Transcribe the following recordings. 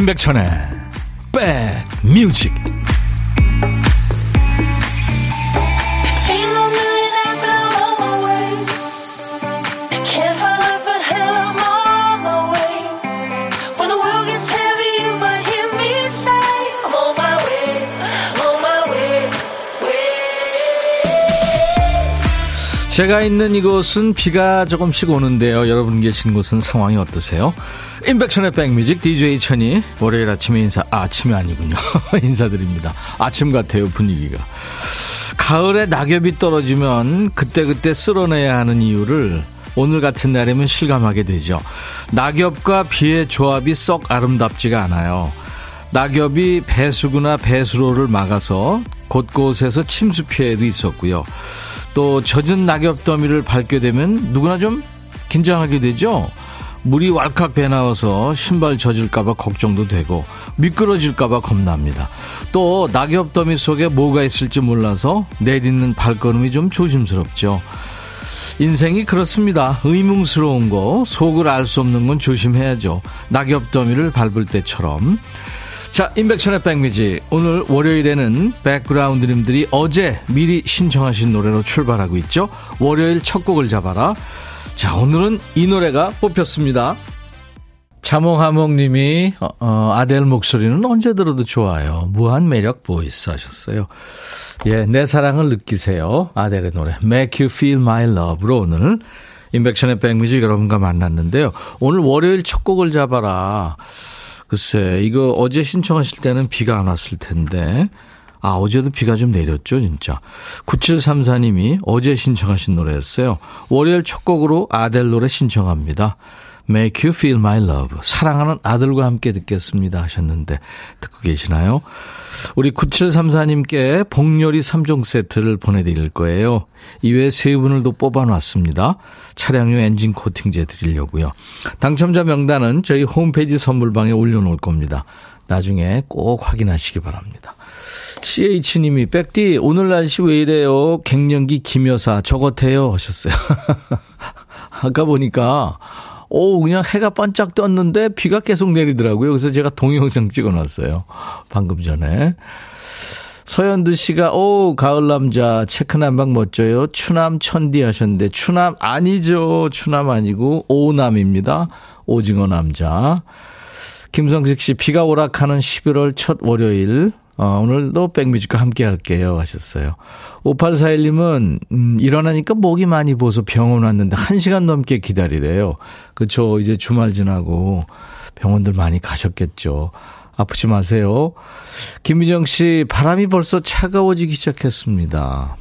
임백천의 백뮤직 제가 있는 이곳은 비가 조금씩 오는데요. 여러분 계신 곳은 상황이 어떠세요? 임백천의 백뮤직 DJ 천이 월요일 아침에 인사 아, 아침이 아니군요. 인사드립니다. 아침 같아요 분위기가. 가을에 낙엽이 떨어지면 그때그때 쓸어내야 하는 이유를 오늘 같은 날이면 실감하게 되죠. 낙엽과 비의 조합이 썩 아름답지가 않아요. 낙엽이 배수구나 배수로를 막아서 곳곳에서 침수 피해도 있었고요. 또 젖은 낙엽 더미를 밟게 되면 누구나 좀 긴장하게 되죠. 물이 왈칵 배 나와서 신발 젖을까봐 걱정도 되고 미끄러질까봐 겁납니다. 또 낙엽 더미 속에 뭐가 있을지 몰라서 내딛는 발걸음이 좀 조심스럽죠. 인생이 그렇습니다. 의문스러운 거, 속을 알 수 없는 건 조심해야죠. 낙엽 더미를 밟을 때처럼. 자, 인백천의 백미지. 오늘 월요일에는 백그라운드님들이 어제 미리 신청하신 노래로 출발하고 있죠. 월요일 첫 곡을 잡아라. 자, 오늘은 이 노래가 뽑혔습니다. 자몽하몽님이 어, 어, 아델 목소리는 언제 들어도 좋아요. 무한 매력 voice 하셨어요. 예, 내 사랑을 느끼세요. 아델의 노래 Make You Feel My Love로 오늘 임백천의 백뮤직 여러분과 만났는데요. 오늘 월요일 첫 곡을 잡아라. 글쎄, 이거 어제 신청하실 때는 비가 안 왔을 텐데. 아, 어제도 비가 좀 내렸죠, 진짜. 9734님이 어제 신청하신 노래였어요. 월요일 첫 곡으로 아델 노래 신청합니다. Make you feel my love. 사랑하는 아들과 함께 듣겠습니다 하셨는데, 듣고 계시나요? 우리 9734님께 복요리 3종 세트를 보내드릴 거예요. 이외에 세 분을 또 뽑아놨습니다. 차량용 엔진 코팅제 드리려고요. 당첨자 명단은 저희 홈페이지 선물방에 올려놓을 겁니다. 나중에 꼭 확인하시기 바랍니다. CH님이 백디 오늘 날씨 왜 이래요? 갱년기 김여사 저것해요 하셨어요. 아까 보니까 오 그냥 해가 반짝 떴는데 비가 계속 내리더라고요. 그래서 제가 동영상 찍어 놨어요. 방금 전에. 서현두 씨가 오 가을 남자 체크 남방 멋져요. 추남 천디 하셨는데 추남 아니죠. 추남 아니고 오남입니다. 오징어 남자. 김성식 씨 비가 오락하는 11월 첫 월요일 어, 오늘도 백뮤직과 함께 할게요 하셨어요. 5841님은 음, 일어나니까 목이 많이 부어서 병원 왔는데 1시간 넘게 기다리래요. 그렇죠. 이제 주말 지나고 병원들 많이 가셨겠죠. 아프지 마세요. 김미정 씨, 바람이 벌써 차가워지기 시작했습니다.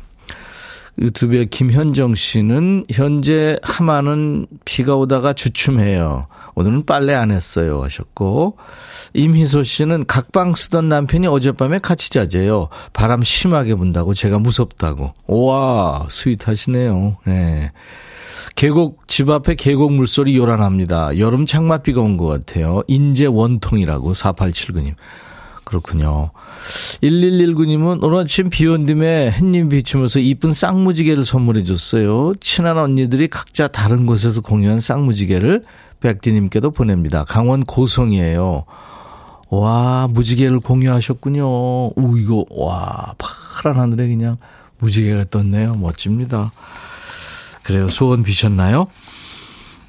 유튜브에 김현정 씨는 현재 하마는 비가 오다가 주춤해요. 오늘은 빨래 안 했어요 하셨고 임희소 씨는 각방 쓰던 남편이 어젯밤에 같이 자재요. 바람 심하게 분다고 제가 무섭다고. 와 스윗하시네요. 네. 계곡 집 앞에 계곡 물소리 요란합니다. 여름 장맛비가 온 것 같아요. 인제 원통이라고 4879님. 그렇군요. 1119님은 오늘 아침 비 온 뒤에 햇님 비추면서 이쁜 쌍무지개를 선물해 줬어요. 친한 언니들이 각자 다른 곳에서 공유한 쌍무지개를 백디님께도 보냅니다. 강원 고성이에요. 와, 무지개를 공유하셨군요. 우, 이거, 와, 파란 하늘에 그냥 무지개가 떴네요. 멋집니다. 그래요. 소원 비셨나요?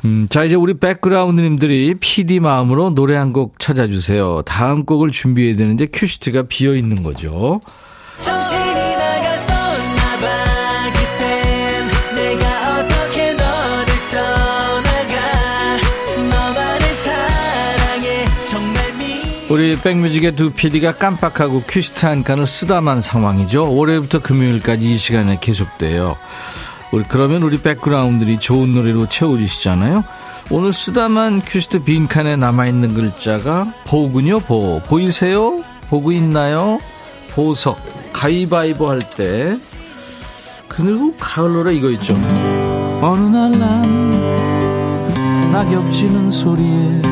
음, 자, 이제 우리 백그라운드님들이 PD 마음으로 노래 한 곡 찾아주세요. 다음 곡을 준비해야 되는데 큐시트가 비어 있는 거죠. 정신 우리 백뮤직의 두 PD가 깜빡하고 큐시트 한 칸을 쓰다만 상황이죠. 올해부터 금요일까지 이 시간에 계속돼요. 우리 그러면 우리 백그라운드들이 좋은 노래로 채워주시잖아요. 오늘 쓰다만 큐시트 빈칸에 남아있는 글자가 보군요. 보. 보이세요? 보고 있나요? 보석. 가위바위보 할 때. 그리고 가을 노래 이거 있죠. 어느 날 난 낙엽 지는 소리에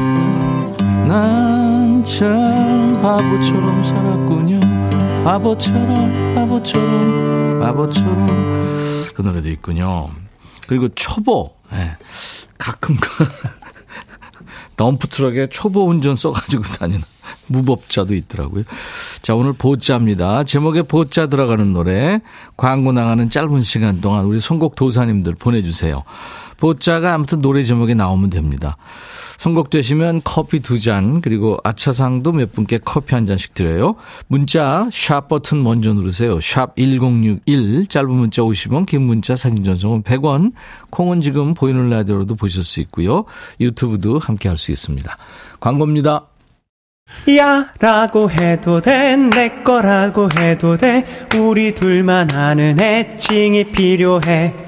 난 참 바보처럼 살았군요. 바보처럼, 바보처럼, 바보처럼. 그 노래도 있군요. 그리고 초보. 네. 가끔 그 덤프트럭에 초보 운전 써가지고 다니는. 무법자도 있더라고요. 자, 오늘 보자입니다. 제목에 보자 들어가는 노래, 광고 나가는 짧은 시간 동안 우리 선곡 도사님들 보내주세요. 보자가 아무튼 노래 제목에 나오면 됩니다. 선곡되시면 커피 두 잔, 그리고 아차상도 몇 분께 커피 한 잔씩 드려요. 문자, 샵 버튼 먼저 누르세요. 샵 1061, 짧은 문자 50원, 긴 문자 사진 전송은 100원, 콩은 지금 보이는 라디오로도 보실 수 있고요. 유튜브도 함께 할 수 있습니다. 광고입니다. 야 라고 해도 돼 내 거라고 해도 돼 우리 둘만 아는 애칭이 필요해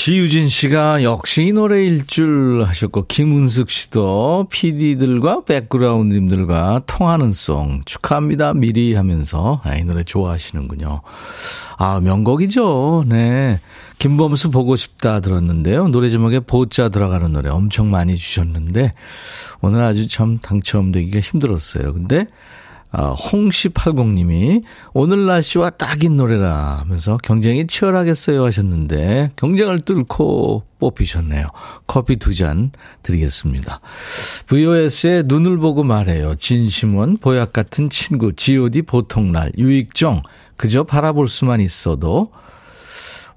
지유진 씨가 역시 이 노래일 줄 하셨고, 김은숙 씨도 PD들과 백그라운드님들과 통하는 송 축하합니다. 미리 하면서 아, 이 노래 좋아하시는군요. 아, 명곡이죠. 네. 김범수 보고 싶다 들었는데요. 노래 제목에 보자 들어가는 노래 엄청 많이 주셨는데, 오늘 아주 참 당첨되기가 힘들었어요. 근데 아, 홍시80님이 오늘 날씨와 딱인 노래라 하면서 경쟁이 치열하겠어요 하셨는데 경쟁을 뚫고 뽑히셨네요. 커피 두 잔 드리겠습니다. VOS의 눈을 보고 말해요. 진심원, 보약 같은 친구, GOD 보통날, 유익정, 그저 바라볼 수만 있어도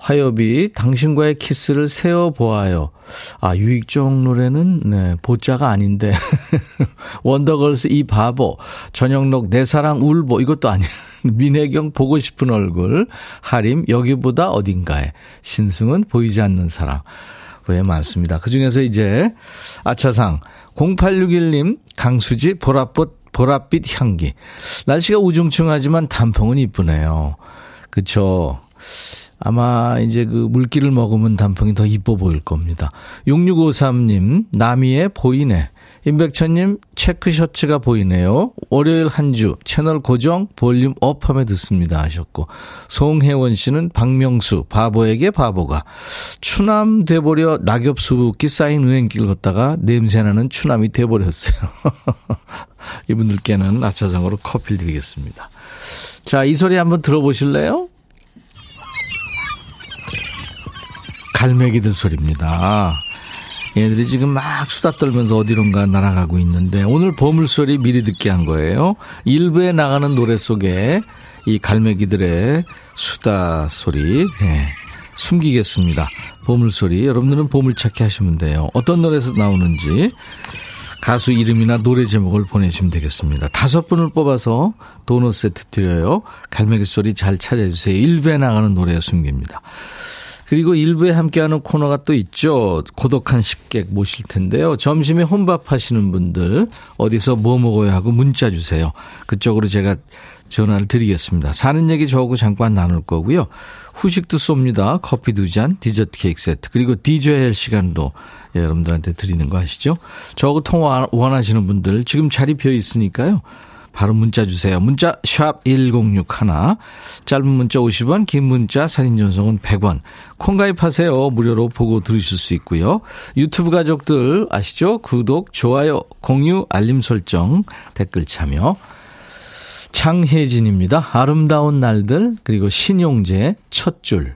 화요비 당신과의 키스를 세어 보아요. 아, 유익종 노래는, 네, 보자가 아닌데. 원더걸스 이 바보, 전영록 내 사랑 울보, 이것도 아니야. 민혜경 보고 싶은 얼굴, 하림 여기보다 어딘가에, 신승은 보이지 않는 사랑. 왜 많습니다. 그 중에서 이제, 아차상, 0861님, 강수지, 보랏빛, 보랏빛 향기. 날씨가 우중충하지만 단풍은 이쁘네요. 그쵸. 아마 이제 그 물기를 먹으면 단풍이 더 이뻐 보일 겁니다. 6653님, 나미의 보이네. 임백천님, 체크 셔츠가 보이네요. 월요일 한 주, 채널 고정, 볼륨 업함에 듣습니다. 하셨고. 송혜원 씨는 박명수, 바보에게 바보가. 추남 돼버려 낙엽 수북기 쌓인 은행길 걷다가 냄새나는 추남이 돼버렸어요. 이분들께는 아차상으로 커피 드리겠습니다. 자, 이 소리 한번 들어보실래요? 갈매기들 소리입니다. 얘들이 지금 막 수다 떨면서 어디론가 날아가고 있는데 오늘 보물소리 미리 듣게 한 거예요. 일부에 나가는 노래 속에 이 갈매기들의 수다 소리 네, 숨기겠습니다. 보물소리 여러분들은 보물찾기 하시면 돼요. 어떤 노래에서 나오는지 가수 이름이나 노래 제목을 보내주시면 되겠습니다. 다섯 분을 뽑아서 도넛 세트 드려요. 갈매기 소리 잘 찾아주세요. 일부에 나가는 노래 숨깁니다. 그리고 일부에 함께하는 코너가 또 있죠. 고독한 식객 모실 텐데요. 점심에 혼밥 하시는 분들 어디서 뭐 먹어야 하고 문자 주세요. 그쪽으로 제가 전화를 드리겠습니다. 사는 얘기 저하고 잠깐 나눌 거고요. 후식도 쏩니다. 커피 두 잔, 디저트 케이크 세트. 그리고 DJ 할 시간도 여러분들한테 드리는 거 아시죠? 저하고 통화 원하시는 분들 지금 자리 비어 있으니까요. 바로 문자 주세요. 문자 샵 1061. 짧은 문자 50원, 긴 문자 사진 전송은 100원. 콩 가입하세요. 무료로 보고 들으실 수 있고요. 유튜브 가족들 아시죠? 구독, 좋아요, 공유, 알림 설정, 댓글 참여. 장혜진입니다. 아름다운 날들 그리고 신용재 첫 줄.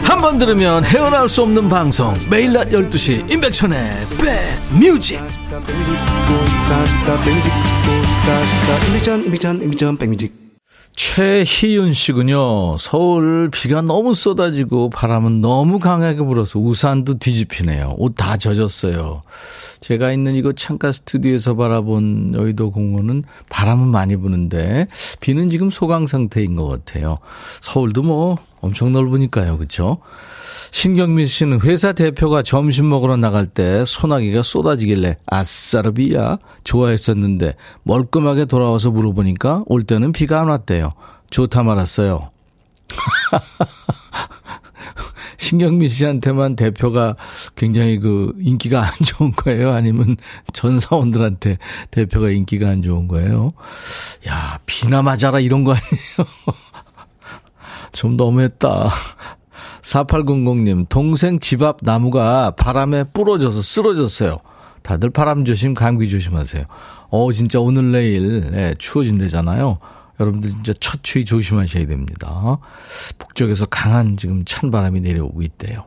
한 번 들으면 헤어나올 수 없는 방송 매일 낮 12시 임백천의 백뮤직 최희윤 씨군요. 서울 비가 너무 쏟아지고 바람은 너무 강하게 불어서 우산도 뒤집히네요. 옷 다 젖었어요. 제가 있는 이거 창가 스튜디오에서 바라본 여의도 공원은 바람은 많이 부는데 비는 지금 소강 상태인 것 같아요. 서울도 뭐 엄청 넓으니까요. 그렇죠? 신경민 씨는 회사 대표가 점심 먹으러 나갈 때 소나기가 쏟아지길래 아싸르비야 좋아했었는데 멀끔하게 돌아와서 물어보니까 올 때는 비가 안 왔대요. 좋다 말았어요. 신경민 씨한테만 대표가 굉장히 그 인기가 안 좋은 거예요? 아니면 전 사원들한테 대표가 인기가 안 좋은 거예요? 야, 비나 맞아라 이런 거 아니에요? 좀 너무했다. 4800님, 동생 집 앞 나무가 바람에 부러져서 쓰러졌어요. 다들 바람 조심, 감기 조심하세요. 어, 진짜 오늘 내일, 네, 추워진대잖아요. 여러분들 진짜 첫 추위 조심하셔야 됩니다. 북쪽에서 강한 지금 찬 바람이 내려오고 있대요.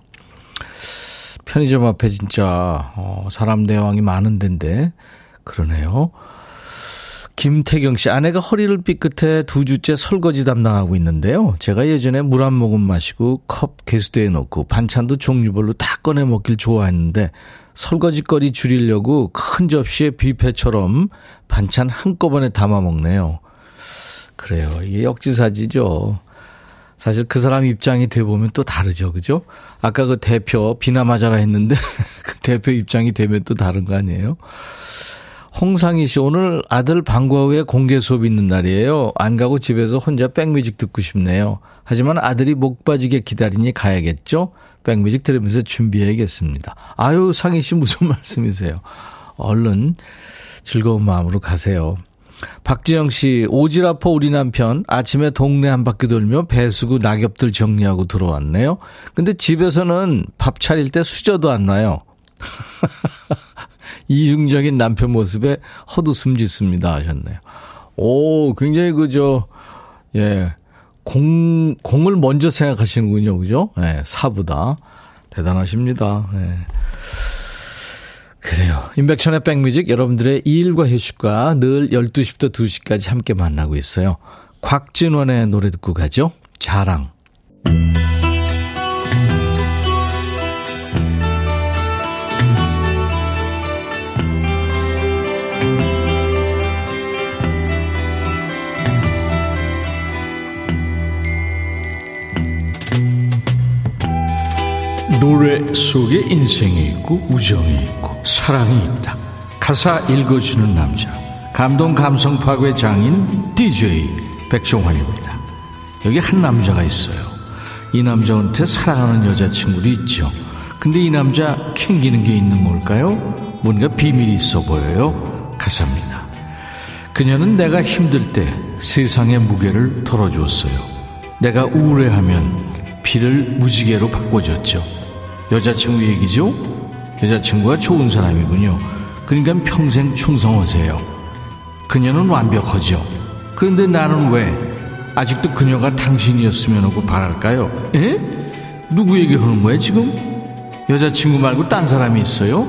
편의점 앞에 진짜, 어, 사람 대왕이 많은 데인데, 그러네요. 김태경 씨, 아내가 허리를 삐끗해 두 주째 설거지 담당하고 있는데요. 제가 예전에 물 한 모금 마시고 컵 개수대에 넣고 반찬도 종류별로 다 꺼내 먹길 좋아했는데 설거지거리 줄이려고 큰 접시에 뷔페처럼 반찬 한꺼번에 담아 먹네요. 그래요. 이게 역지사지죠. 사실 그 사람 입장이 돼 보면 또 다르죠. 그죠? 아까 그 대표 비나 맞아라 했는데 그 대표 입장이 되면 또 다른 거 아니에요? 홍상희 씨, 오늘 아들 방과 후에 공개 수업 있는 날이에요. 안 가고 집에서 혼자 백뮤직 듣고 싶네요. 하지만 아들이 목 빠지게 기다리니 가야겠죠? 백뮤직 들으면서 준비해야겠습니다. 아유, 상희 씨 무슨 말씀이세요? 얼른 즐거운 마음으로 가세요. 박지영 씨, 오지라퍼 우리 남편 아침에 동네 한 바퀴 돌며 배수구 낙엽들 정리하고 들어왔네요. 근데 집에서는 밥 차릴 때 수저도 안 놔요. 이중적인 남편 모습에 헛웃음 짓습니다 하셨네요. 오, 굉장히 그저 예. 공 공을 먼저 생각하시는군요. 그죠? 예, 사보다 대단하십니다. 예. 그래요. 인백천의 백뮤직 여러분들의 일과 휴식과 늘 12시부터 2시까지 함께 만나고 있어요. 곽진원의 노래 듣고 가죠. 자랑. 노래 속에 인생이 있고 우정이 있고 사랑이 있다. 가사 읽어주는 남자. 감동 감성 파괴 장인 DJ 백종환입니다. 여기 한 남자가 있어요. 이 남자한테 사랑하는 여자친구도 있죠. 근데 이 남자 캥기는 게 있는 걸까요? 뭔가 비밀이 있어 보여요. 가사입니다. 그녀는 내가 힘들 때 세상의 무게를 덜어주었어요. 내가 우울해하면 비를 무지개로 바꿔줬죠. 여자친구 얘기죠? 여자친구가 좋은 사람이군요. 그러니까 평생 충성하세요. 그녀는 완벽하죠. 그런데 나는 왜 아직도 그녀가 당신이었으면 하고 바랄까요? 에? 누구 얘기하는 거야 지금? 여자친구 말고 딴 사람이 있어요?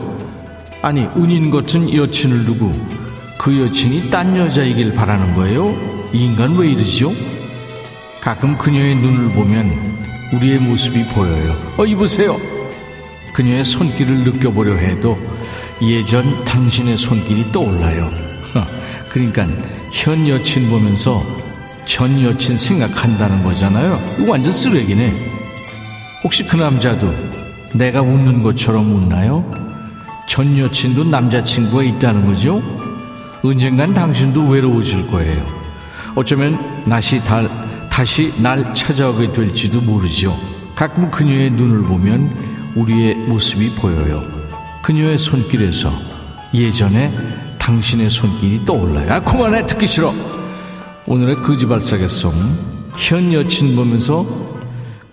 아니 은인 같은 여친을 두고 그 여친이 딴 여자이길 바라는 거예요? 이 인간 왜 이러죠? 가끔 그녀의 눈을 보면 우리의 모습이 보여요. 어, 이보세요. 그녀의 손길을 느껴보려 해도 예전 당신의 손길이 떠올라요. 그러니까 현 여친 보면서 전 여친 생각한다는 거잖아요. 이거 완전 쓰레기네. 혹시 그 남자도 내가 웃는 것처럼 웃나요? 전 여친도 남자친구가 있다는 거죠? 언젠간 당신도 외로워질 거예요. 어쩌면 다시 달, 다시 날 찾아오게 될지도 모르죠. 가끔 그녀의 눈을 보면 우리의 모습이 보여요. 그녀의 손길에서 예전에 당신의 손길이 떠올라요. 아, 그만해. 듣기 싫어. 오늘의 거지발사계송. 현 여친 보면서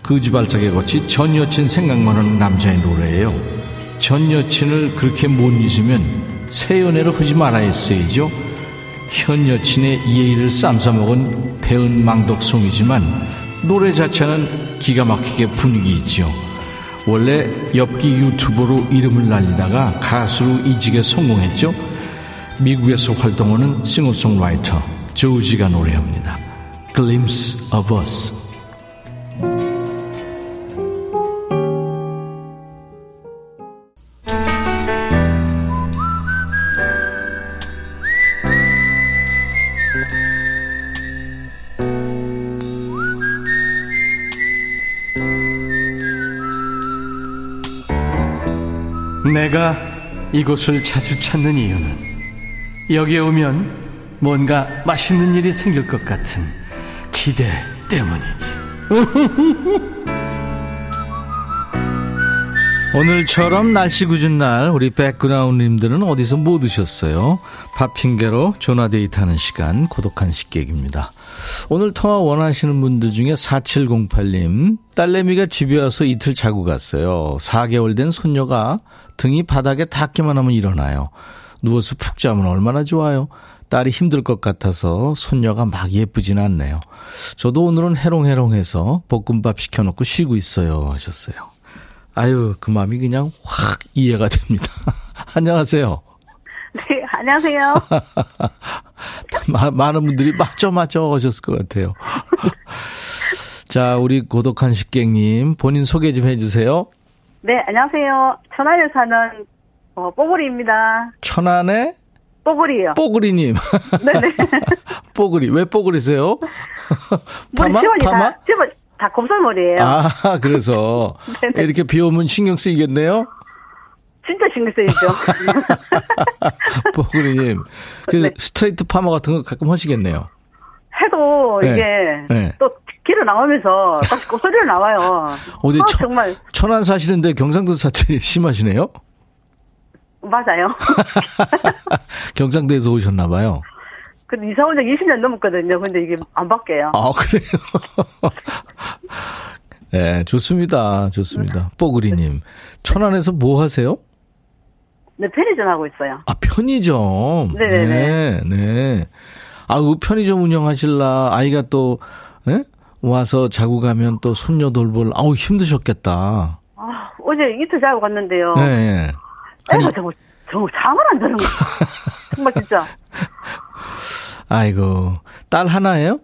거지발사계 같이 전 여친 생각만 하는 남자의 노래예요. 전 여친을 그렇게 못 잊으면 새 연애를 하지 말아야 했어야죠. 현 여친의 예의를 쌈싸먹은 배은 망덕송이지만 노래 자체는 기가 막히게 분위기 있죠. 원래 엽기 유튜버로 이름을 날리다가 가수로 이직에 성공했죠. 미국에서 활동하는 싱어송라이터 조지가 노래합니다. Glimpse of Us. 내가 이곳을 자주 찾는 이유는 여기에 오면 뭔가 맛있는 일이 생길 것 같은 기대 때문이지. 오늘처럼 날씨 궂은 날 우리 백그라운드님들은 어디서 뭐 드셨어요? 밥 핑계로 전화 데이트 하는 시간 고독한 식객입니다. 오늘 통화 원하시는 분들 중에 4708님 딸내미가 집에 와서 이틀 자고 갔어요. 4개월 된 손녀가 등이 바닥에 닿기만 하면 일어나요. 누워서 푹 자면 얼마나 좋아요. 딸이 힘들 것 같아서 손녀가 막 예쁘진 않네요. 저도 오늘은 해롱해롱해서 볶음밥 시켜놓고 쉬고 있어요 하셨어요. 아유 그 마음이 그냥 확 이해가 됩니다. 안녕하세요. 네, 안녕하세요. 마, 많은 분들이 맞죠, 맞죠 하셨을 것 같아요. 자, 우리 고독한 식객님, 본인 소개 좀 해주세요. 네, 안녕하세요. 천안에 사는 어, 뽀글이입니다. 천안의 뽀글이요. 뽀글이님. 네네. 뽀글이. 왜 뽀글이세요? 파마? 파마? 다, 시원, 다 곰털머리예요 아, 그래서. 네네. 이렇게 비 오면 신경 쓰이겠네요? 진짜 신경 쓰이죠. 뽀글이님. 그 네. 스트레이트 파마 같은 거 가끔 하시겠네요. 해도 네. 이게 네. 또 길어 나오면서 다시 곱소리로 나와요. 어디 아, 천- 정말 천안 사시는데 경상도 사투리 심하시네요? 맞아요. 경상도에서 오셨나 봐요. 근데 이사 온 지 20년 넘었거든요. 근데 이게 안 바뀌어요. 아, 그래요? 네, 좋습니다. 좋습니다. 뽀글이님. 천안에서 뭐 하세요? 네, 편의점 하고 있어요. 아, 편의점. 네네네. 네, 네. 아, 그 편의점 운영하실라 아이가 또, 예? 와서 자고 가면 또 손녀 돌볼, 아우, 힘드셨겠다. 아, 어제 이틀 자고 갔는데요. 네, 예. 아니, 정말, 정말 잠을 안 자는 거 정말 진짜. 아이고. 딸 하나예요?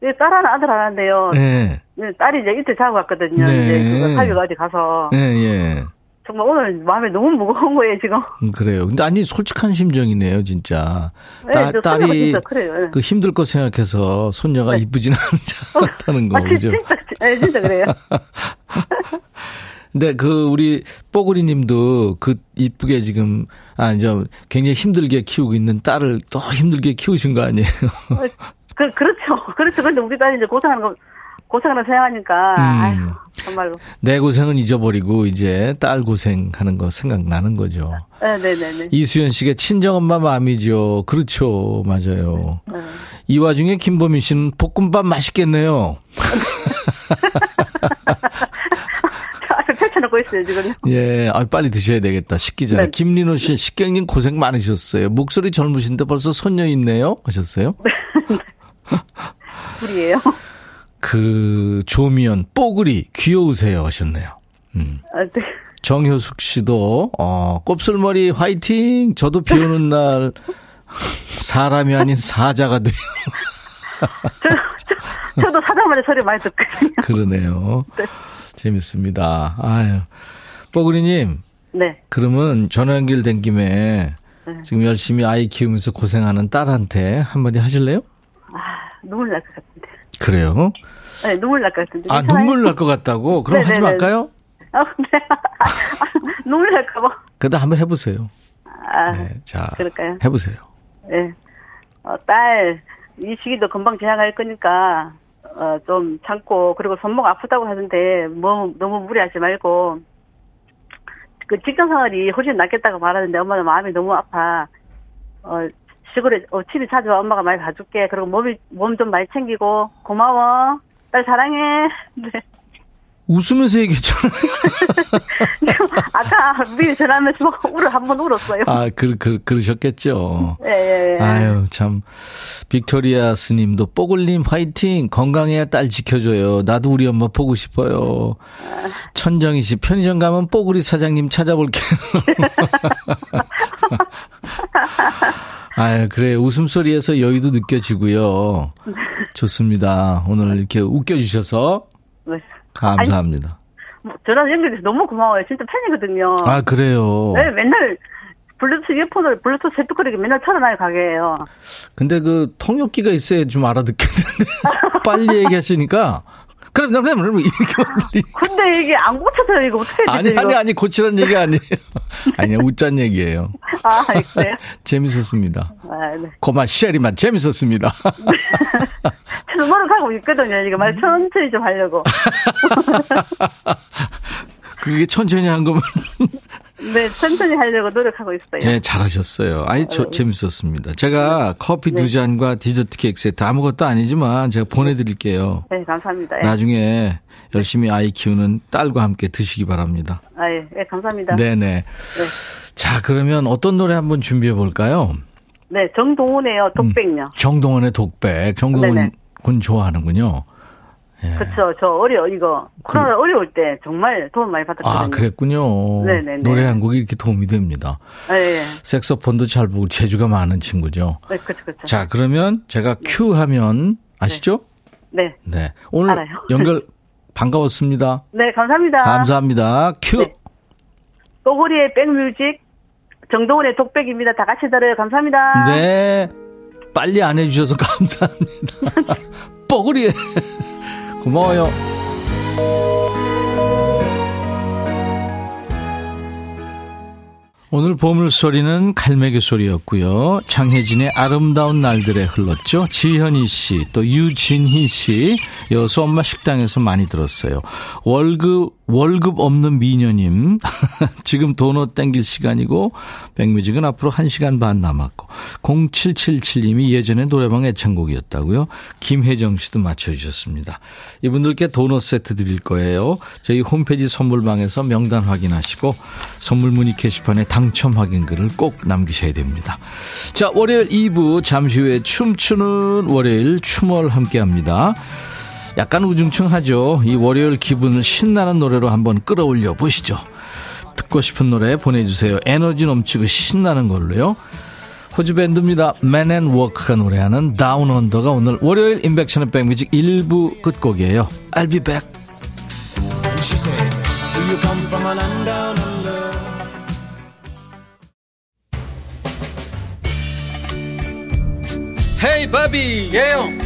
네, 딸 하나, 아들 하나인데요. 네. 네, 딸이 이제 이틀 자고 갔거든요. 네. 이제 그거 어디 가서. 예, 예. 정말 오늘 마음이 너무 무거운 거예요, 지금. 음, 그래요. 근데 아니, 솔직한 심정이네요, 진짜. 네, 딸이 진짜 그래요. 네. 그 힘들 거 생각해서 손녀가 네. 이쁘진 않다는 거, 아, 진- 그죠? 진짜, 네, 진짜 그래요. 근데 그 우리 뽀글이 님도 그 이쁘게 지금 아 이제 굉장히 힘들게 키우고 있는 딸을 더 힘들게 키우신 거 아니에요? 그, 그렇죠. 그렇죠. 근데 우리 딸이 이제 고생하는 거, 거 생각하니까, 음. 아휴, 정말로. 내 고생은 잊어버리고 이제 딸 고생하는 거 생각나는 거죠. 네 네 네. 이수연 씨가 친정엄마 마음이죠. 그렇죠. 맞아요. 네. 이 와중에 김보민 씨는 볶음밥 맛있겠네요. 앞에 펼쳐놓고 있어요, 지금. 예, 아, 빨리 드셔야 되겠다. 식기 전에. 네. 김린호 씨, 식객님 고생 많으셨어요. 목소리 젊으신데 벌써 손녀 있네요. 하셨어요? 둘이에요. 그 조미연 뽀글이 귀여우세요 하셨네요. 음. 아, 네. 정효숙 씨도 어 곱슬머리 화이팅. 저도 비 오는 날 사람이 아닌 사자가 돼요. 저, 저, 저도 사자마자 소리 많이 듣거든요. 그러네요. 네. 재밌습니다. 아유. 뽀글이님 네. 그러면 전화 연결된 김에 네. 지금 열심히 아이 키우면서 고생하는 딸한테 한마디 하실래요? 아, 눈물 날 것 같은데. 그래요? 네, 눈물 날 것 같은데. 아 괜찮아요? 눈물 날 것 같다고? 그럼 하지 네네네. 말까요? 아, 네. 눈물 날까봐. 그래도 한번 해보세요. 아, 네, 자 그럴까요? 해보세요. 네. 어, 딸, 이 시기도 금방 지나갈 거니까, 어, 좀 참고, 그리고 손목 아프다고 하는데, 뭐, 너무 무리하지 말고, 그 직장 생활이 훨씬 낫겠다고 말하는데, 엄마는 마음이 너무 아파. 어, 시골에, 어, 집이 자주 와, 엄마가 많이 봐줄게. 그리고 몸이, 몸 좀 많이 챙기고, 고마워. 딸 사랑해. 네. 웃으면서 얘기했잖아요. 아까 미리 전화하면서 울어, 한번 울었어요. 아, 그, 그, 그러셨겠죠. 예, 예, 예. 아유, 참. 빅토리아 스님도 뽀글님 화이팅! 건강해야 딸 지켜줘요. 나도 우리 엄마 보고 싶어요. 천정희 씨, 편의점 가면 뽀글이 사장님 찾아볼게요. 아유, 그래. 웃음소리에서 여유도 느껴지고요. 좋습니다. 오늘 이렇게 웃겨주셔서 네. 감사합니다. 뭐, 전화 연결돼서 너무 고마워요. 진짜 팬이거든요. 아, 그래요. 네, 맨날 블루투스 이어폰을 블루투스 헤드거리게 맨날 틀어놔요 가게에요. 근데 그 통역기가 있어야 좀 알아듣겠는데 빨리 얘기하시니까 그럼, 그럼, 그럼, 이렇게 근데 이게 안 고쳐서 이거 어떻게 해야 아니? 아니, 아니, 고치란 얘기 아니에요. 아니요, 웃잔 얘기예요. 아, 그래요? 재밌었습니다. 아, 네. 고만 쉐리만 재밌었습니다. 노력하고 있거든요. 이거 말 천천히 좀 하려고. 그게 천천히 한 거면. 네, 천천히 하려고 노력하고 있어요. 예, 잘하셨어요. 아니, 저, 재밌었습니다. 제가 커피 두 잔과 디저트 케이크 세트 아무것도 아니지만 제가 보내드릴게요. 네, 감사합니다. 예. 나중에 열심히 아이 키우는 딸과 함께 드시기 바랍니다. 아, 예, 예, 감사합니다. 네네. 자, 그러면 어떤 노래 한번 준비해 볼까요? 네, 정동훈의요, 독백요. 정동원의 독백. 정동원. 군 좋아하는군요. 예. 그쵸, 저 어려, 이거. 코로나 어려울 때 정말 도움 많이 받았거든요. 아, 그랬군요. 네네네. 노래 한 곡이 이렇게 도움이 됩니다. 예, 예. 색소폰도 잘 보고 재주가 많은 친구죠. 네, 그쵸, 그쵸. 자, 그러면 제가 큐 하면 아시죠? 네. 네. 오늘 알아요. 연결 반가웠습니다. 네, 감사합니다. 감사합니다. 큐. 네. 또호리의 백뮤직, 정동훈의 독백입니다. 다 같이 들어요. 감사합니다. 네. 빨리 안 해주셔서 감사합니다. 뻐그리에. 고마워요. 오늘 보물소리는 갈매기 소리였고요. 장혜진의 아름다운 날들에 흘렀죠. 지현희 씨, 또 유진희 씨, 여수 엄마 식당에서 많이 들었어요. 월급, 월급 없는 미녀님. 지금 도넛 땡길 시간이고, 백뮤직은 앞으로 1시간 반 남았고, 0777님이 예전에 노래방 애창곡이었다고요. 김혜정 씨도 맞춰주셨습니다. 이분들께 도넛 세트 드릴 거예요. 저희 홈페이지 선물방에서 명단 확인하시고, 선물 문의 게시판에 당첨 확인글을 꼭 남기셔야 됩니다. 자, 월요일 2부 잠시 후에 춤추는 월요일 춤월 함께 합니다. 약간 우중충하죠. 이 월요일 기분을 신나는 노래로 한번 끌어올려 보시죠. 듣고 싶은 노래 보내주세요. 에너지 넘치고 신나는 걸로요. 호주 밴드입니다. Man and Work가 노래하는 다운 언더가 오늘 월요일 인백션의 백뮤직 1부 끝곡이에요. I'll be back. 헤이 바비 예영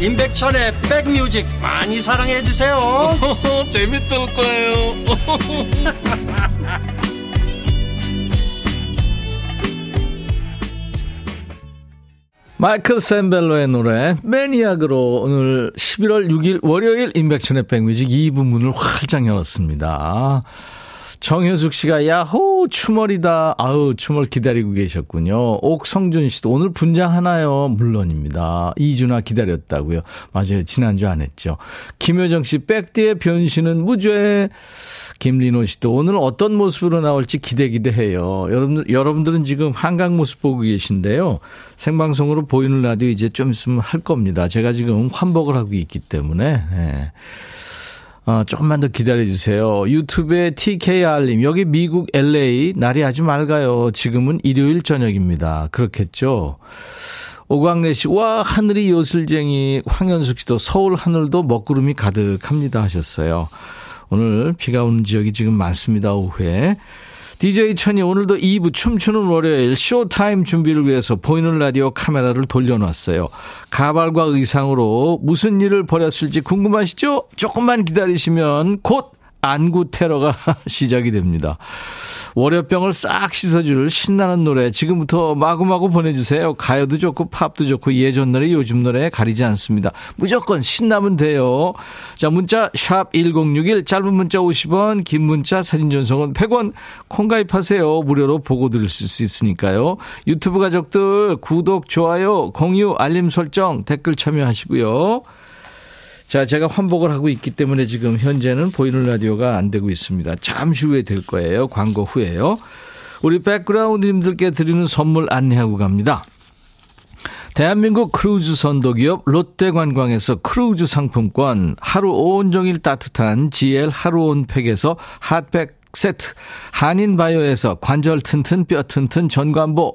임백천의 백뮤직 많이 사랑해 주세요. 재밌을 거예요. 마이클 샌벨로의 노래 매니악으로 오늘 11월 6일 월요일 인백천의 백뮤직 2부 문을 활짝 열었습니다. 정효숙 씨가 야호 추멀이다. 아우 추멀 기다리고 계셨군요. 옥성준 씨도 오늘 분장 하나요? 물론입니다. 이준아 기다렸다고요. 맞아요. 지난주 안 했죠. 김효정 씨 백디의 변신은 무죄. 김리노 씨도 오늘 어떤 모습으로 나올지 기대 기대해요. 여러분 여러분들은 지금 한강 모습 보고 계신데요. 생방송으로 보이는 라디오 이제 좀 있으면 할 겁니다. 제가 지금 환복을 하고 있기 때문에. 예. 어, 조금만 더 기다려주세요. 유튜브에 TKR님, 여기 미국 LA, 날이 아주 맑아요. 지금은 일요일 저녁입니다. 그렇겠죠? 오광래 씨, 와, 하늘이 요슬쟁이. 황현숙 씨도 서울 하늘도 먹구름이 가득합니다. 하셨어요. 오늘 비가 오는 지역이 지금 많습니다. 오후에. DJ 천이 오늘도 2부 춤추는 월요일 쇼타임 준비를 위해서 보이는 라디오 카메라를 돌려놨어요. 가발과 의상으로 무슨 일을 벌였을지 궁금하시죠? 조금만 기다리시면 곧 안구 테러가 시작이 됩니다. 월요병을 싹 씻어줄 신나는 노래 지금부터 마구마구 보내주세요. 가요도 좋고 팝도 좋고 예전 노래 요즘 노래 가리지 않습니다. 무조건 신나면 돼요. 자 문자 샵 1061 짧은 문자 50원 긴 문자 사진 전송은 100원 콩 가입하세요. 무료로 보고 들을 수 있으니까요. 유튜브 가족들 구독 좋아요 공유 알림 설정 댓글 참여하시고요. 자, 제가 환복을 하고 있기 때문에 지금 현재는 보이는 라디오가 안 되고 있습니다. 잠시 후에 될 거예요. 광고 후에요. 우리 백그라운드님들께 드리는 선물 안내하고 갑니다. 대한민국 크루즈 선도기업 롯데관광에서 크루즈 상품권, 하루 온종일 따뜻한 GL 하루 온팩에서 핫팩 세트, 한인바이오에서 관절 튼튼 뼈 튼튼 전관보,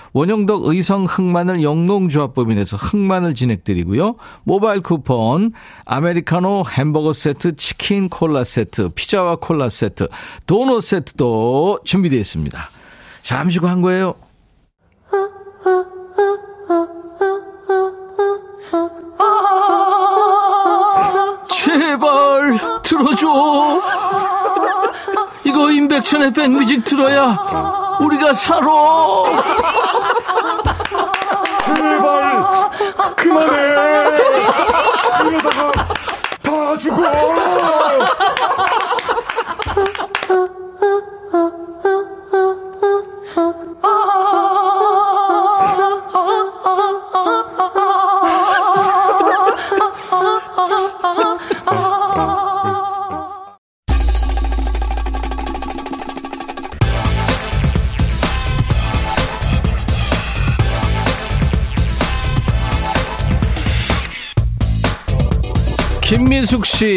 원형덕 의성 흑마늘 영농조합법인에서 흑마늘 진행드리고요. 모바일 쿠폰, 아메리카노 햄버거 세트, 치킨 콜라 세트, 피자와 콜라 세트, 도넛 세트도 준비되어 있습니다. 잠시 후 한 거예요. 제발 들어줘. 이거 임백천의 백뮤직 들어야 우리가 살아. 제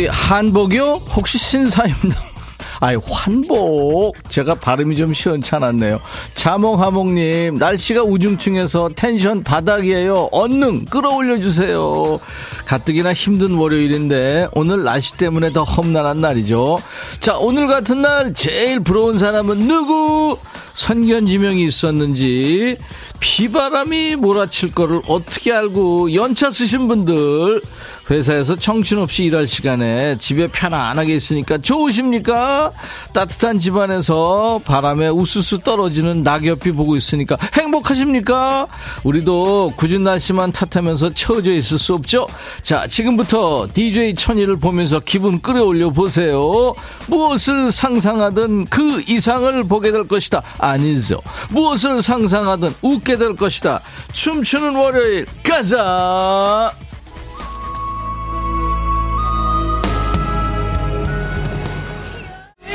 한복이요? 혹시 신사임당? 아이, 환복. 제가 발음이 좀 시원찮았네요. 자몽하몽님, 날씨가 우중충해서 텐션 바닥이에요. 얼른 끌어올려주세요. 가뜩이나 힘든 월요일인데, 오늘 날씨 때문에 더 험난한 날이죠. 자, 오늘 같은 날 제일 부러운 사람은 누구? 선견지명이 있었는지, 비바람이 몰아칠 거를 어떻게 알고 연차 쓰신 분들 회사에서 정신없이 일할 시간에 집에 편안하게 있으니까 좋으십니까? 따뜻한 집안에서 바람에 우수수 떨어지는 낙엽이 보고 있으니까 행복하십니까? 우리도 굳은 날씨만 탓하면서 처져 있을 수 없죠? 자, 지금부터 DJ 천이를 보면서 기분 끌어올려 보세요. 무엇을 상상하든 그 이상을 보게 될 것이다. 아니죠. 무엇을 상상하든 웃게 될 것이다. 춤추는 월요일, 가자!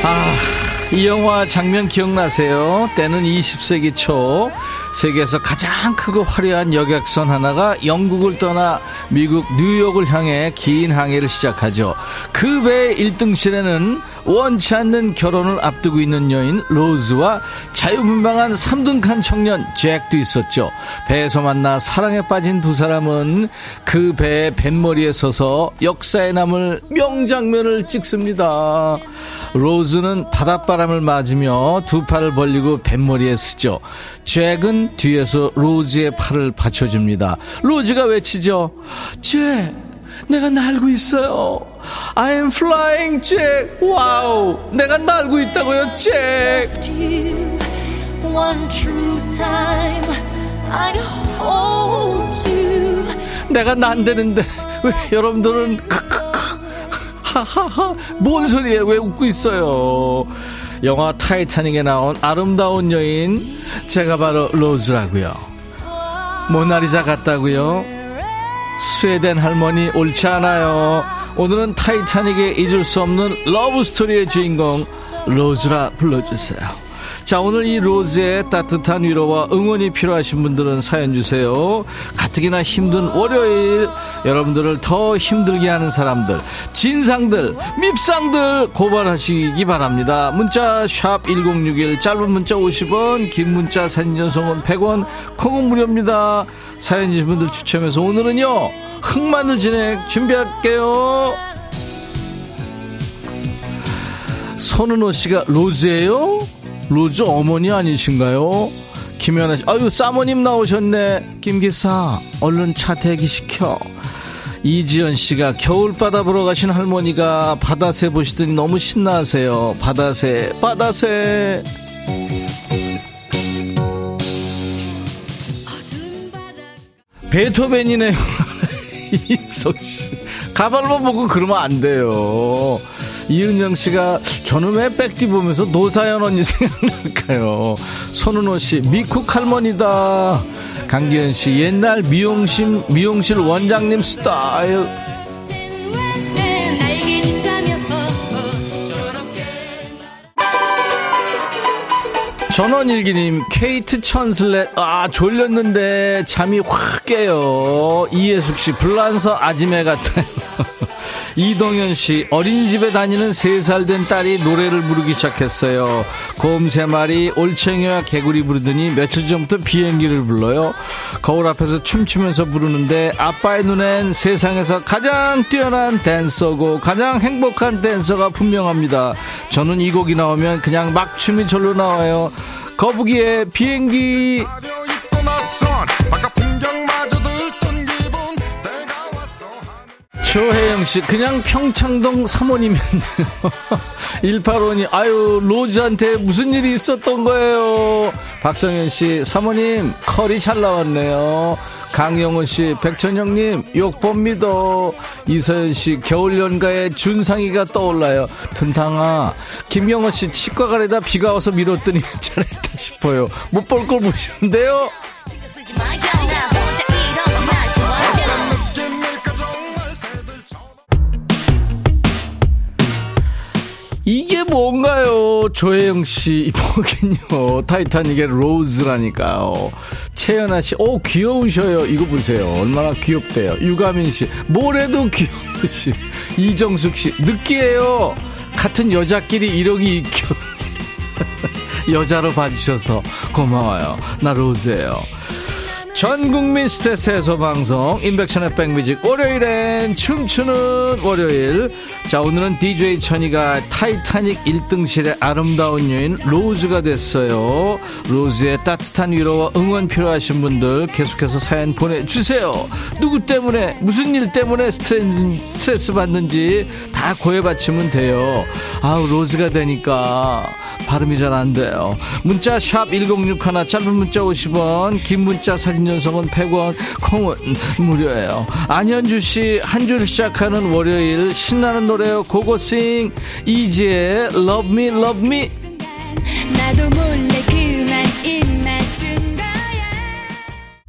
아, 이 영화 장면 기억나세요? 때는 20세기 초 세계에서 가장 크고 화려한 여객선 하나가 영국을 떠나 미국 뉴욕을 향해 긴 항해를 시작하죠. 그 배의 1등실에는 원치 않는 결혼을 앞두고 있는 여인 로즈와 자유분방한 3등칸 청년 잭도 있었죠. 배에서 만나 사랑에 빠진 두 사람은 그 배의 뱃머리에 서서 역사에 남을 명장면을 찍습니다. 로즈는 바닷바람을 맞으며 두 팔을 벌리고 뱃머리에 서죠. 잭은 뒤에서 로즈의 팔을 받쳐줍니다. 로즈가 외치죠. 잭, 내가 날고 있어요. I am flying, 잭. wow, 내가 날고 있다고요, 잭. 내가 난다는데 왜 여러분들은 크크크 하하하 뭔 소리예요? 왜 웃고 있어요? 영화 타이타닉에 나온 아름다운 여인 제가 바로 로즈라고요. 모나리자 같다고요. 스웨덴 할머니 옳지 않아요. 오늘은 타이타닉에 잊을 수 없는 러브 스토리의 주인공 로즈라 불러주세요. 자, 오늘 이 로즈의 따뜻한 위로와 응원이 필요하신 분들은 사연 주세요. 가뜩이나 힘든 월요일, 여러분들을 더 힘들게 하는 사람들, 진상들, 밉상들 고발하시기 바랍니다. 문자 1061, 짧은 문자 50원, 긴 문자 사진 전송은 100원, 콩은 무료입니다. 사연 주신 분들 추첨해서 오늘은요, 흑마늘 진행 준비할게요. 손은호 씨가 로즈예요? 로즈 어머니 아니신가요? 김연아 씨, 아유 사모님 나오셨네. 김 기사, 얼른 차 대기시켜. 이지연 씨가 겨울바다 보러 가신 할머니가 바다새 보시더니 너무 신나하세요. 바다새, 바다새. 베토벤이네요. 이석 씨. 가발만 보고 그러면 안 돼요. 이은영 씨가 저는 왜 백디 보면서 노사연 언니 생각날까요? 손은호 씨 미쿡 할머니다. 강기현 씨 옛날 미용실 미용실 원장님 스타일. 전원일기님 케이트 천슬렛 아 졸렸는데 잠이 확 깨요 이예숙씨 불란서 아지매 같아요 이동현 씨 어린이집에 다니는 세살된 딸이 노래를 부르기 시작했어요. 곰세 마리 올챙이와 개구리 부르더니 며칠 전부터 비행기를 불러요. 거울 앞에서 춤추면서 부르는데 아빠의 눈엔 세상에서 가장 뛰어난 댄서고 가장 행복한 댄서가 분명합니다. 저는 이 곡이 나오면 그냥 막 춤이 절로 나와요. 거북이의 비행기 조혜영 씨, 그냥 평창동 사모님이었네요. 185님, 아유, 로즈한테 무슨 일이 있었던 거예요? 박성현 씨, 사모님, 컬이 잘 나왔네요. 강영호 씨, 백천영님, 욕봅니다. 이서연 씨, 겨울 연가에 준상이가 떠올라요. 둔탕아, 김영호 씨, 치과 가래다 비가 와서 밀었더니 잘했다 싶어요. 못 볼 걸 보시는데요? 이게 뭔가요? 조혜영 씨, 이거긴요. 타이타닉의 로즈라니까요. 채연아 씨, 오, 귀여우셔요. 이거 보세요. 얼마나 귀엽대요. 유가민 씨, 뭐래도 귀여우시. 이정숙 씨, 느끼해요. 같은 여자끼리 이러기 있기. 여자로 봐주셔서 고마워요. 나 로즈예요. 전국민 스트레스 해소 방송 임백천의 백뮤직. 월요일엔 춤추는 월요일. 자 오늘은 DJ 천이가 타이타닉 1등실의 아름다운 여인 로즈가 됐어요. 로즈의 따뜻한 위로와 응원 필요하신 분들 계속해서 사연 보내주세요. 누구 때문에 무슨 일 때문에 스트레스, 스트레스 받는지 다 고해바치면 돼요. 아우 로즈가 되니까 발음이 잘 안 돼요. 문자 샵 1061, 짧은 문자 50원, 긴 문자 사진 영상은 100원, 콩은 무료예요. 안현주 씨, 한 줄 시작하는 월요일 신나는 노래요. 고고싱, 이지의 Love Me, Love Me.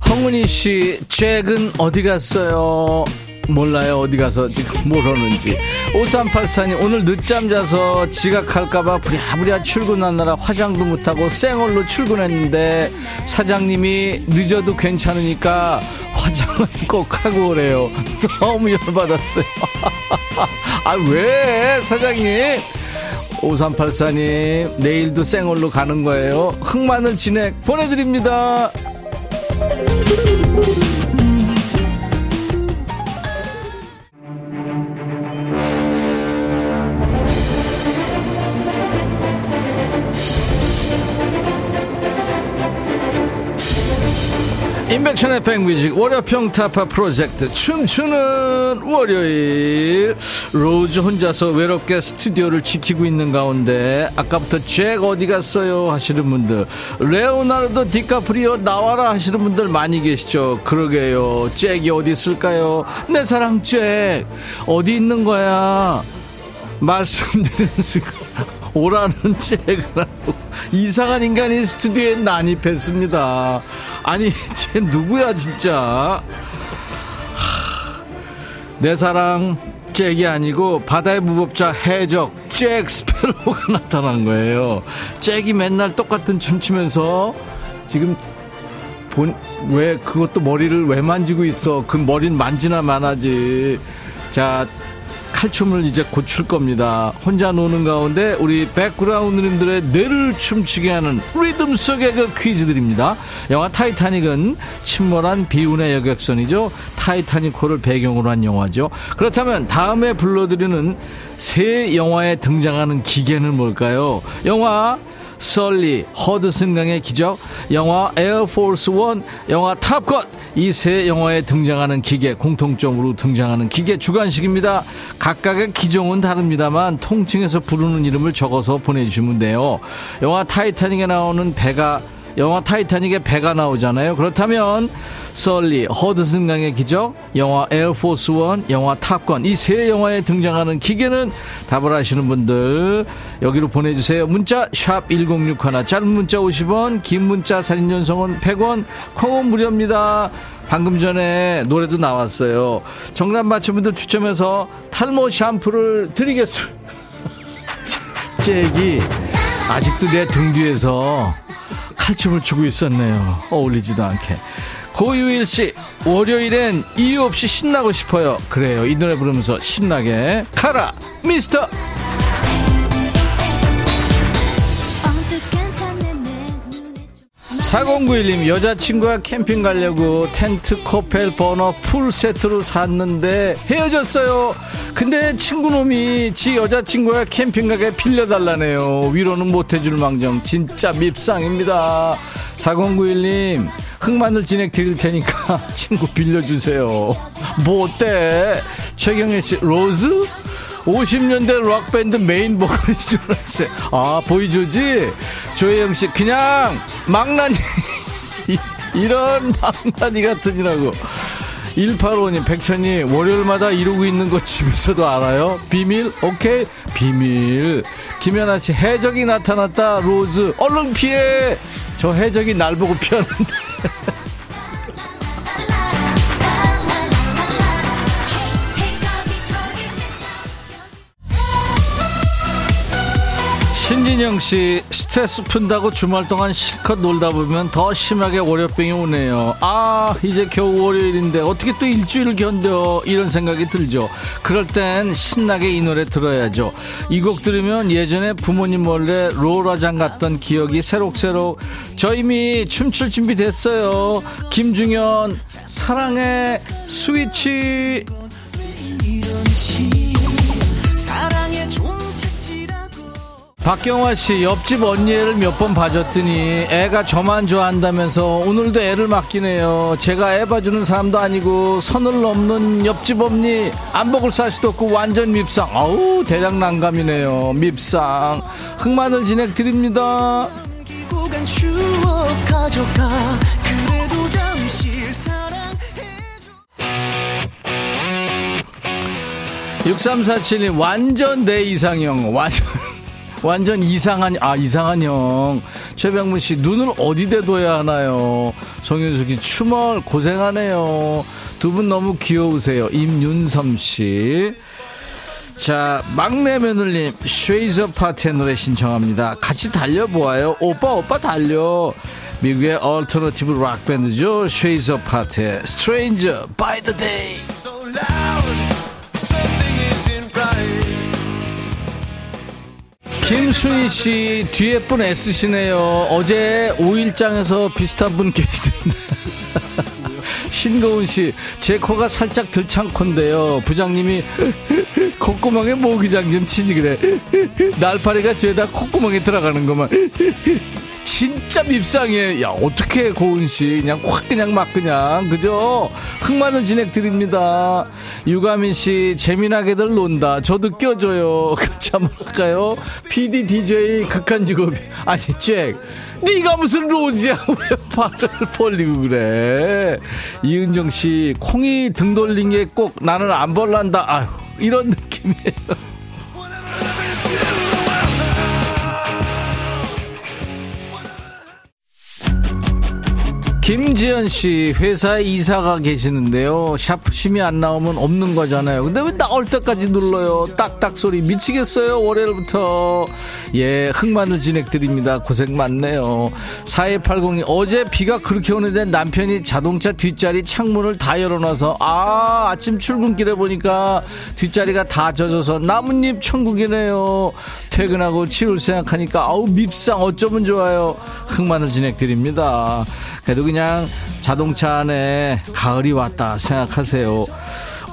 홍은희 씨, 잭은 어디 갔어요? 몰라요. 어디 가서 지금 모르는지. 5384님, 오늘 늦잠 자서 지각할까봐 부랴부랴 출근하느라 화장도 못하고 쌩얼로 출근했는데 사장님이 늦어도 괜찮으니까 화장은 꼭 하고 오래요. 너무 열받았어요. 아, 왜, 사장님? 5384님, 내일도 쌩얼로 가는 거예요. 흑마늘 진액 보내드립니다. 임백천의 백뮤직 월요병 타파 프로젝트 춤추는 월요일. 로즈 혼자서 외롭게 스튜디오를 지키고 있는 가운데 아까부터 잭 어디 갔어요? 하시는 분들. 레오나르도 디카프리오 나와라 하시는 분들 많이 계시죠? 그러게요. 잭이 어디 있을까요? 내 사랑 잭 어디 있는 거야? 말씀드리는 순간 오라는 잭을 하고 이상한 인간이 스튜디오에 난입했습니다. 아니, 쟤 누구야, 진짜. 하, 내 사랑, 잭이 아니고 바다의 무법자 해적 잭 스페로가 나타난 거예요. 잭이 맨날 똑같은 춤추면서 지금 본, 왜 그것도 머리를 왜 만지고 있어? 그 머리는 만지나 마나지. 자, 칼춤을 이제 고출 겁니다. 혼자 노는 가운데 우리 백그라운드님들의 뇌를 춤추게 하는 리듬 속의 그 퀴즈들입니다. 영화 타이타닉은 침몰한 비운의 여객선이죠. 타이타닉호를 배경으로 한 영화죠. 그렇다면 다음에 불러드리는 새 영화에 등장하는 기계는 뭘까요? 영화 설리, 허드슨강의 기적, 영화 에어포스 원, 영화 탑건 이 세 영화에 등장하는 기계 공통적으로 등장하는 기계 주관식입니다. 각각의 기종은 다릅니다만 통칭해서 부르는 이름을 적어서 보내주시면 돼요. 영화 타이타닉에 나오는 배가 영화 타이타닉에 배가 나오잖아요. 그렇다면 썰리, 허드슨 강의 기적, 영화 에어포스 원, 영화 탑건 이 세 영화에 등장하는 기계는 답을 아시는 분들 여기로 보내주세요. 문자 샵 1061, 짧은 문자 50원, 긴 문자 사진 전송은 100원, 콩은 무료입니다. 방금 전에 노래도 나왔어요. 정답 맞힌 분들 추첨해서 탈모 샴푸를 드리겠습니다. 잭이 아직도 내 등 뒤에서 칼춤을 추고 있었네요. 어울리지도 않게. 고유일 씨, 월요일엔 이유 없이 신나고 싶어요. 그래요. 이 노래 부르면서 신나게 가라, 미스터. 4091님 여자친구와 캠핑 가려고 텐트 코펠 버너 풀 세트로 샀는데 헤어졌어요. 근데 친구놈이 지 여자친구가 캠핑 가게 빌려달라네요. 위로는 못해줄 망정 진짜 밉상입니다. 4091님 흑마늘 진액 드릴 테니까 친구 빌려주세요. 뭐 어때? 최경혜씨 로즈? 50년대 락밴드 메인 보컬인 줄 알았어요. 아, 보이 조지? 조혜영 씨, 그냥 망나니. 이런 망나니 같으니라고. 185님, 백천이 월요일마다 이러고 있는 거 집에서도 알아요? 비밀? 오케이? 비밀. 김연아 씨, 해적이 나타났다, 로즈. 얼른 피해! 저 해적이 날 보고 피하는데. 신진영 씨 스트레스 푼다고 주말 동안 실컷 놀다 보면 더 심하게 월요병이 오네요. 아 이제 겨우 월요일인데 어떻게 또 일주일을 견뎌 이런 생각이 들죠. 그럴 땐 신나게 이 노래 들어야죠. 이 곡 들으면 예전에 부모님 몰래 롤라장 갔던 기억이 새록새록 저 이미 춤출 준비 됐어요. 김중현 사랑의 스위치 박경화 씨 옆집 언니 애를 몇 번 봐줬더니 애가 저만 좋아한다면서 오늘도 애를 맡기네요. 제가 애 봐주는 사람도 아니고 선을 넘는 옆집 언니 안 먹을 사시도 없고 완전 밉상. 아우 대장 난감이네요. 밉상. 흑마늘 진행 드립니다. 6347님 완전 내 이상형 완전 완전 이상한 아 이상한 형 최병문 씨 눈을 어디대 둬야 하나요 송윤숙이 추멀 고생하네요 두 분 너무 귀여우세요 임윤섬 씨 자, 막내 며느님, Shades Apart의 노래 신청합니다. 같이 달려보아요. 오빠, 오빠 달려. 미국의 얼터너티브 락 밴드죠. 쉐이저 파티의 Stranger by the Day. 김순희 씨 뒤에 분 애쓰시네요. 어제 5일장에서 비슷한 분 계시던데. 신고은 씨, 제 코가 살짝 들창콘데요. 부장님이 콧구멍에 모기장 좀 치지 그래. 날파리가 죄다 콧구멍에 들어가는 것만. 진짜 밉상이에요. 야, 어떻게 고은 씨. 그냥 확 그냥 막 그냥. 그죠? 흑마늘 진행 드립니다. 유가민 씨, 재미나게들 논다. 저도 껴줘요. 한번 할까요? PD, DJ, 극한 직업이. 아니, 잭. 네가 무슨 로즈야? 왜 발을 벌리고 그래? 이은정 씨, 콩이 등 돌린 게 꼭 나는 안 벌란다. 아유, 이런 느낌이에요. 김지연 씨 회사에 이사가 계시는데요. 샤프심이 안 나오면 없는 거잖아요. 근데 왜 나올 때까지 눌러요? 딱딱 소리 미치겠어요. 월요일부터 예 흑마늘 진행 드립니다. 고생 많네요. 4280이 어제 비가 그렇게 오는데 남편이 자동차 뒷자리 창문을 다 열어놔서 아 아침 출근길에 보니까 뒷자리가 다 젖어서 나뭇잎 천국이네요. 퇴근하고 치울 생각하니까 아우 밉상 어쩌면 좋아요. 흑마늘 진행 드립니다. 그래도 그냥 자동차 안에 가을이 왔다 생각하세요.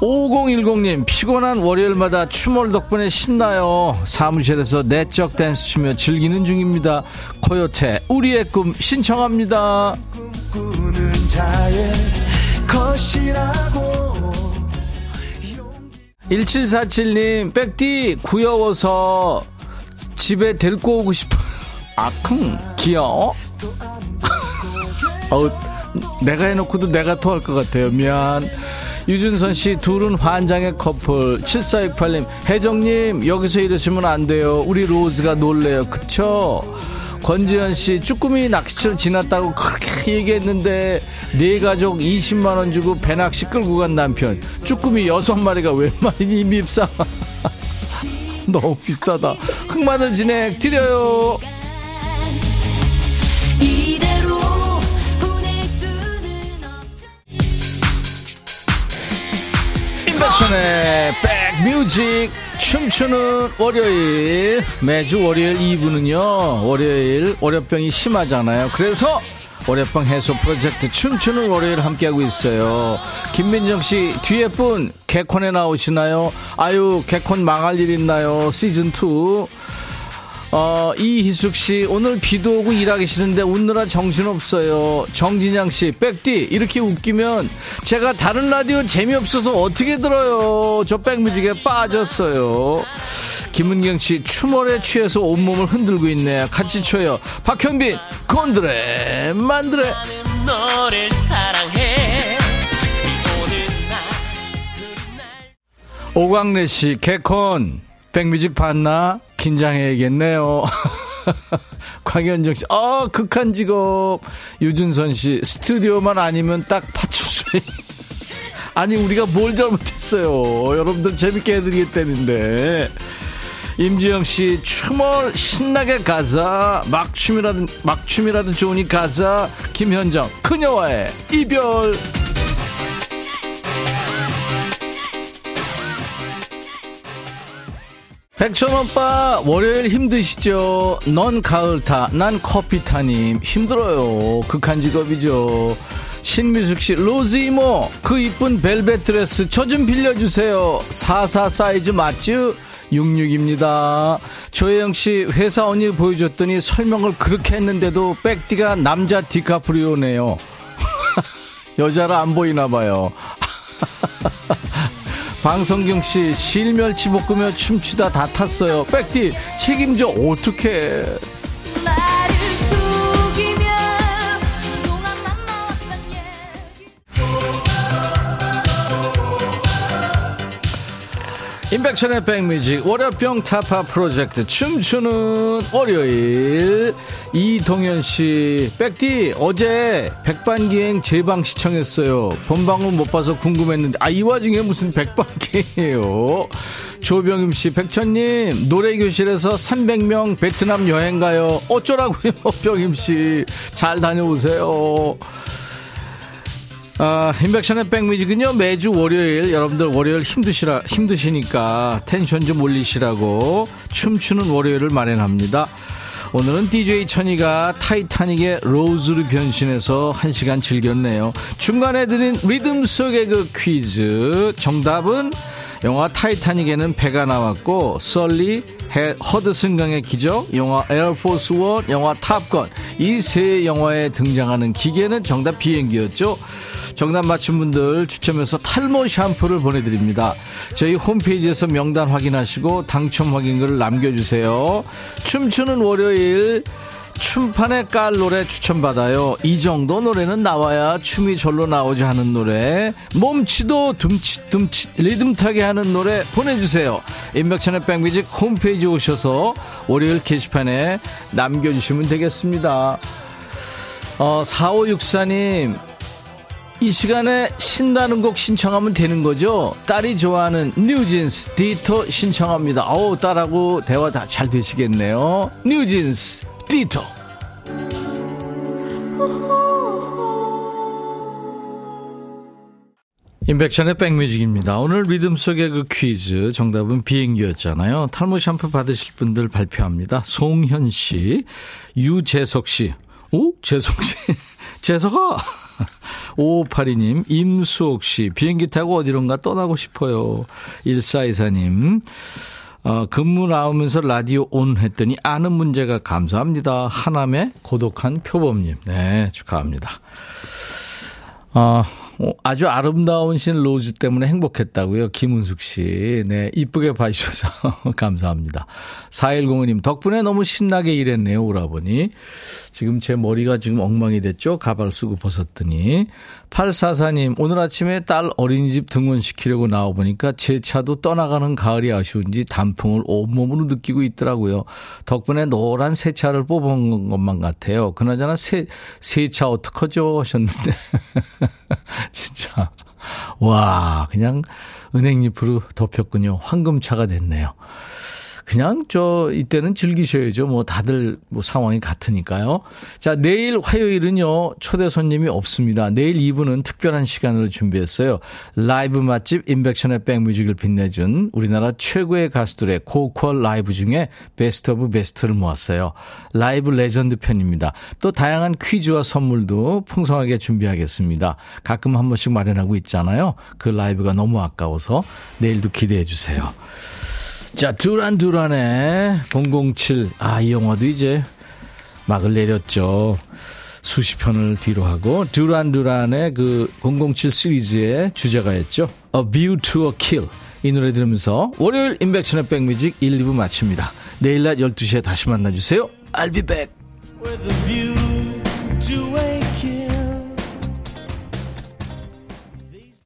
5010님 피곤한 월요일마다 추몰 덕분에 신나요. 사무실에서 내적 댄스 추며 즐기는 중입니다. 코요태 우리의 꿈 신청합니다. 1747님 백디 구여워서 집에 데리고 오고 싶어 아쿵 귀여워 어우, 내가 해놓고도 내가 토할 것 같아요. 미안. 유준선 씨, 둘은 환장의 커플. 7468님, 혜정님, 여기서 이러시면 안 돼요. 우리 로즈가 놀래요. 그쵸? 권지현 씨, 쭈꾸미 낚시처를 지났다고 그렇게 얘기했는데, 네 가족 20만원 주고 배낚시 끌고 간 남편. 쭈꾸미 6마리가 웬 말이니, 밉사. 너무 비싸다. 흑마늘 진액 드려요. 임백천의 백뮤직 춤추는 월요일. 매주 월요일 2부는요 월요일 월요병이 심하잖아요. 그래서 월요병 해소 프로젝트 춤추는 월요일 함께하고 있어요. 김민정씨 뒤에 분 개콘에 나오시나요? 아유 개콘 망할 일 있나요? 시즌2 어, 이희숙 씨, 오늘 비도 오고 일하기 싫은데 웃느라 정신없어요. 정진양 씨, 백디, 이렇게 웃기면 제가 다른 라디오 재미없어서 어떻게 들어요? 저 백뮤직에 빠졌어요. 김은경 씨, 추월에 취해서 온몸을 흔들고 있네요. 같이 쳐요. 박현빈, 곤드레, 만드레. 오광래 씨, 개콘, 백뮤직 봤나? 긴장해야겠네요. 곽현정 씨, 아, 극한 직업. 유준선 씨, 스튜디오만 아니면 딱 파출소에. 아니, 우리가 뭘 잘못했어요. 여러분들 재밌게 해드리겠다는데. 임지영 씨, 춤을 신나게 가자. 막춤이라든, 막춤이라도 좋으니 가자. 김현정, 그녀와의 이별. 백천 오빠 월요일 힘드시죠? 넌 가을 타, 난 커피 타님 힘들어요. 극한 직업이죠. 신미숙 씨, 로즈 이모, 그 이쁜 벨벳 드레스 저 좀 빌려주세요. 44 사이즈 맞죠? 66입니다. 조혜영 씨, 회사 언니 보여줬더니 설명을 그렇게 했는데도 백디가 남자 디카프리오네요. 여자라 안 보이나 봐요. 방성경 씨 실멸치 볶으며 춤추다 다 탔어요. 백디 책임져 어떡해. 임백천의 백뮤직 월요병 타파 프로젝트 춤추는 월요일. 이동현 씨 백디 어제 백반기행 재방 시청했어요. 본방을 못 봐서 궁금했는데 아 이 와중에 무슨 백반기예요? 조병임 씨 백천님 노래교실에서 300명 베트남 여행 가요. 어쩌라고요 병임 씨 잘 다녀오세요 아, 임백천의 백뮤직은요, 매주 월요일, 여러분들 월요일 힘드시라, 힘드시니까 텐션 좀 올리시라고 춤추는 월요일을 마련합니다. 오늘은 DJ 천이가 타이타닉의 로즈로 변신해서 한 시간 즐겼네요. 중간에 드린 리듬 속의 그 퀴즈. 정답은 영화 타이타닉에는 배가 나왔고, 썰리, 해- 허드슨 강의 기적, 영화 에어포스 원, 영화 탑건. 이 세 영화에 등장하는 기계는 정답 비행기였죠. 정답 맞춘 분들 추첨해서 탈모 샴푸를 보내드립니다. 저희 홈페이지에서 명단 확인하시고 당첨 확인글을 남겨주세요. 춤추는 월요일 춤판에 깔 노래 추천받아요. 이 정도 노래는 나와야 춤이 절로 나오지 하는 노래. 몸치도 둠칫 둠칫 리듬 타게 하는 노래 보내주세요. 인백천의 백뮤직 홈페이지 오셔서 월요일 게시판에 남겨주시면 되겠습니다. 어, 4564님, 이 시간에 신나는 곡 신청하면 되는 거죠? 딸이 좋아하는 뉴진스 Ditto 신청합니다. 어우, 딸하고 대화 다 잘 되시겠네요. 뉴진스 Ditto. 임백천의 백뮤직입니다. 오늘 리듬 속의 그 퀴즈 정답은 비행기였잖아요. 탈모 샴푸 받으실 분들 발표합니다. 송현 씨, 유재석 씨, 오 재석 씨, 재석아. 5582님, 임수옥 씨, 비행기 타고 어디론가 떠나고 싶어요. 1424님, 어, 근무 나오면서 라디오 on 했더니 아는 문제가 감사합니다. 하남의 고독한 표범님. 네, 축하합니다. 어, 어, 아주 아름다운 신 로즈 때문에 행복했다고요. 김은숙 씨. 네, 이쁘게 봐주셔서 감사합니다. 4105님, 덕분에 너무 신나게 일했네요, 오라버니. 지금 제 머리가 지금 엉망이 됐죠? 가발 쓰고 벗었더니. 844님, 오늘 아침에 딸 어린이집 등원시키려고 나와보니까 제 차도 떠나가는 가을이 아쉬운지 단풍을 온몸으로 느끼고 있더라고요. 덕분에 노란 새 차를 뽑은 것만 같아요. 그나저나 새, 새 차 어떡하죠? 하셨는데. 진짜. 와, 그냥 은행잎으로 덮였군요. 황금차가 됐네요. 그냥 저 이때는 즐기셔야죠. 뭐 다들 뭐 상황이 같으니까요. 자, 내일 화요일은요. 초대 손님이 없습니다. 내일 2부는 특별한 시간으로 준비했어요. 라이브 맛집 임백천의 백뮤직을 빛내준 우리나라 최고의 가수들의 고퀄 라이브 중에 best of best를 모았어요. 라이브 레전드 편입니다. 또 다양한 퀴즈와 선물도 풍성하게 준비하겠습니다. 가끔 한 번씩 마련하고 있잖아요. 그 라이브가 너무 아까워서 내일도 기대해 주세요. 자, 두란 두란의 007. 아, 이 영화도 이제 막을 내렸죠. 수십 편을 뒤로 하고 두란 두란의 그 007 시리즈의 주제가였죠. A View to a Kill. 이 노래 들으면서 월요일 인백션의 백뮤직 1, 2부 마칩니다. 내일 낮 12시에 다시 만나주세요. I'll be back.